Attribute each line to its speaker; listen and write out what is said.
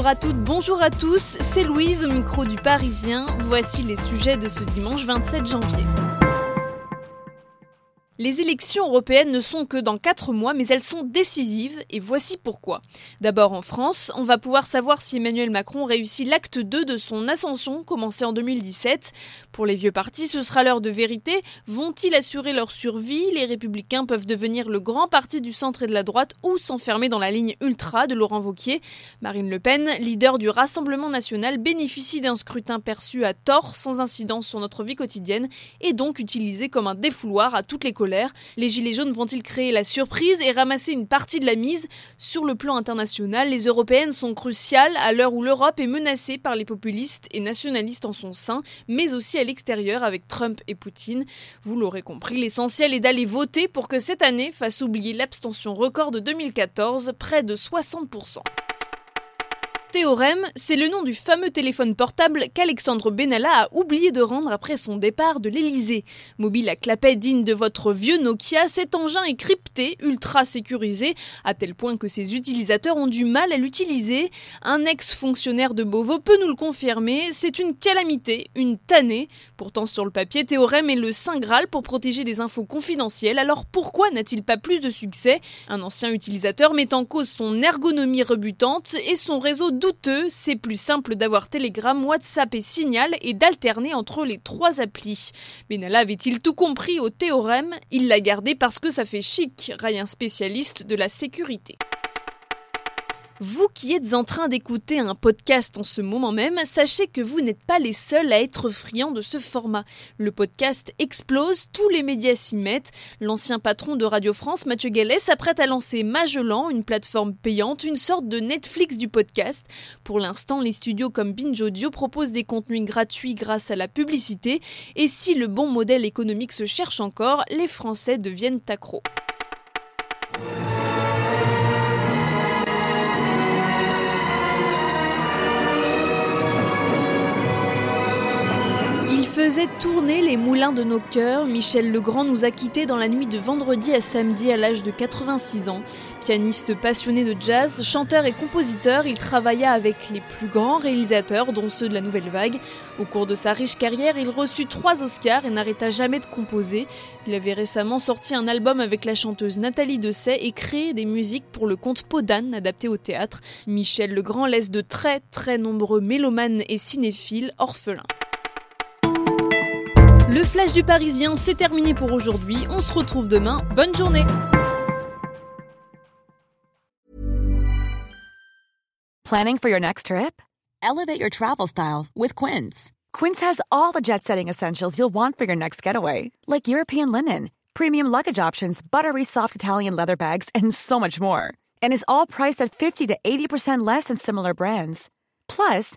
Speaker 1: Bonjour à toutes, bonjour à tous, c'est Louise micro du Parisien. Voici les sujets de ce dimanche 27 janvier. Les élections européennes ne sont que dans 4 mois, mais elles sont décisives, et voici pourquoi. D'abord en France, on va pouvoir savoir si Emmanuel Macron réussit l'acte 2 de son ascension, commencé en 2017. Pour les vieux partis, ce sera l'heure de vérité. Vont-ils assurer leur survie? Les républicains peuvent devenir le grand parti du centre et de la droite ou s'enfermer dans la ligne ultra de Laurent Vauquier. Marine Le Pen, leader du Rassemblement national, bénéficie d'un scrutin perçu à tort, sans incidence sur notre vie quotidienne, et donc utilisé comme un défouloir à toutes les les Gilets jaunes vont-ils créer la surprise et ramasser une partie de la mise? Sur le plan international, les européennes sont cruciales à l'heure où l'Europe est menacée par les populistes et nationalistes en son sein, mais aussi à l'extérieur avec Trump et Poutine. Vous l'aurez compris, l'essentiel est d'aller voter pour que cette année fasse oublier l'abstention record de 2014, près de 60%. Théorème, c'est le nom du fameux téléphone portable qu'Alexandre Benalla a oublié de rendre après son départ de l'Elysée. Mobile à clapet digne de votre vieux Nokia, cet engin est crypté, ultra sécurisé, à tel point que ses utilisateurs ont du mal à l'utiliser. Un ex-fonctionnaire de Beauvau peut nous le confirmer, c'est une calamité, une tannée. Pourtant sur le papier, Théorème est le saint Graal pour protéger des infos confidentielles, alors pourquoi n'a-t-il pas plus de succès? Un ancien utilisateur met en cause son ergonomie rebutante et son réseau douteux, c'est plus simple d'avoir Telegram, WhatsApp et Signal et d'alterner entre les trois applis. Benalla avait-il tout compris au théorème? Il l'a gardé parce que ça fait chic, raille un spécialiste de la sécurité. Vous qui êtes en train d'écouter un podcast en ce moment même, sachez que vous n'êtes pas les seuls à être friands de ce format. Le podcast explose, tous les médias s'y mettent. L'ancien patron de Radio France, Mathieu Gallet, s'apprête à lancer Magellan, une plateforme payante, une sorte de Netflix du podcast. Pour l'instant, les studios comme Binge Audio proposent des contenus gratuits grâce à la publicité. Et si le bon modèle économique se cherche encore, les Français deviennent accros. Faisait tourner les moulins de nos cœurs, Michel Legrand nous a quittés dans la nuit de vendredi à samedi à l'âge de 86 ans. Pianiste passionné de jazz, chanteur et compositeur, il travailla avec les plus grands réalisateurs, dont ceux de la Nouvelle Vague. Au cours de sa riche carrière, il reçut trois Oscars et n'arrêta jamais de composer. Il avait récemment sorti un album avec la chanteuse Nathalie Dessay et créé des musiques pour le conte Podane adapté au théâtre. Michel Legrand laisse de très très nombreux mélomanes et cinéphiles orphelins. Le flash du Parisien, c'est terminé pour aujourd'hui. On se retrouve demain. Bonne journée.
Speaker 2: Planning for your next trip? Elevate your travel style with Quince. Quince has all the jet-setting essentials you'll want for your next getaway, like European linen, premium luggage options, buttery soft Italian leather bags, and so much more. And is all priced at 50 to 80% less than similar brands. Plus,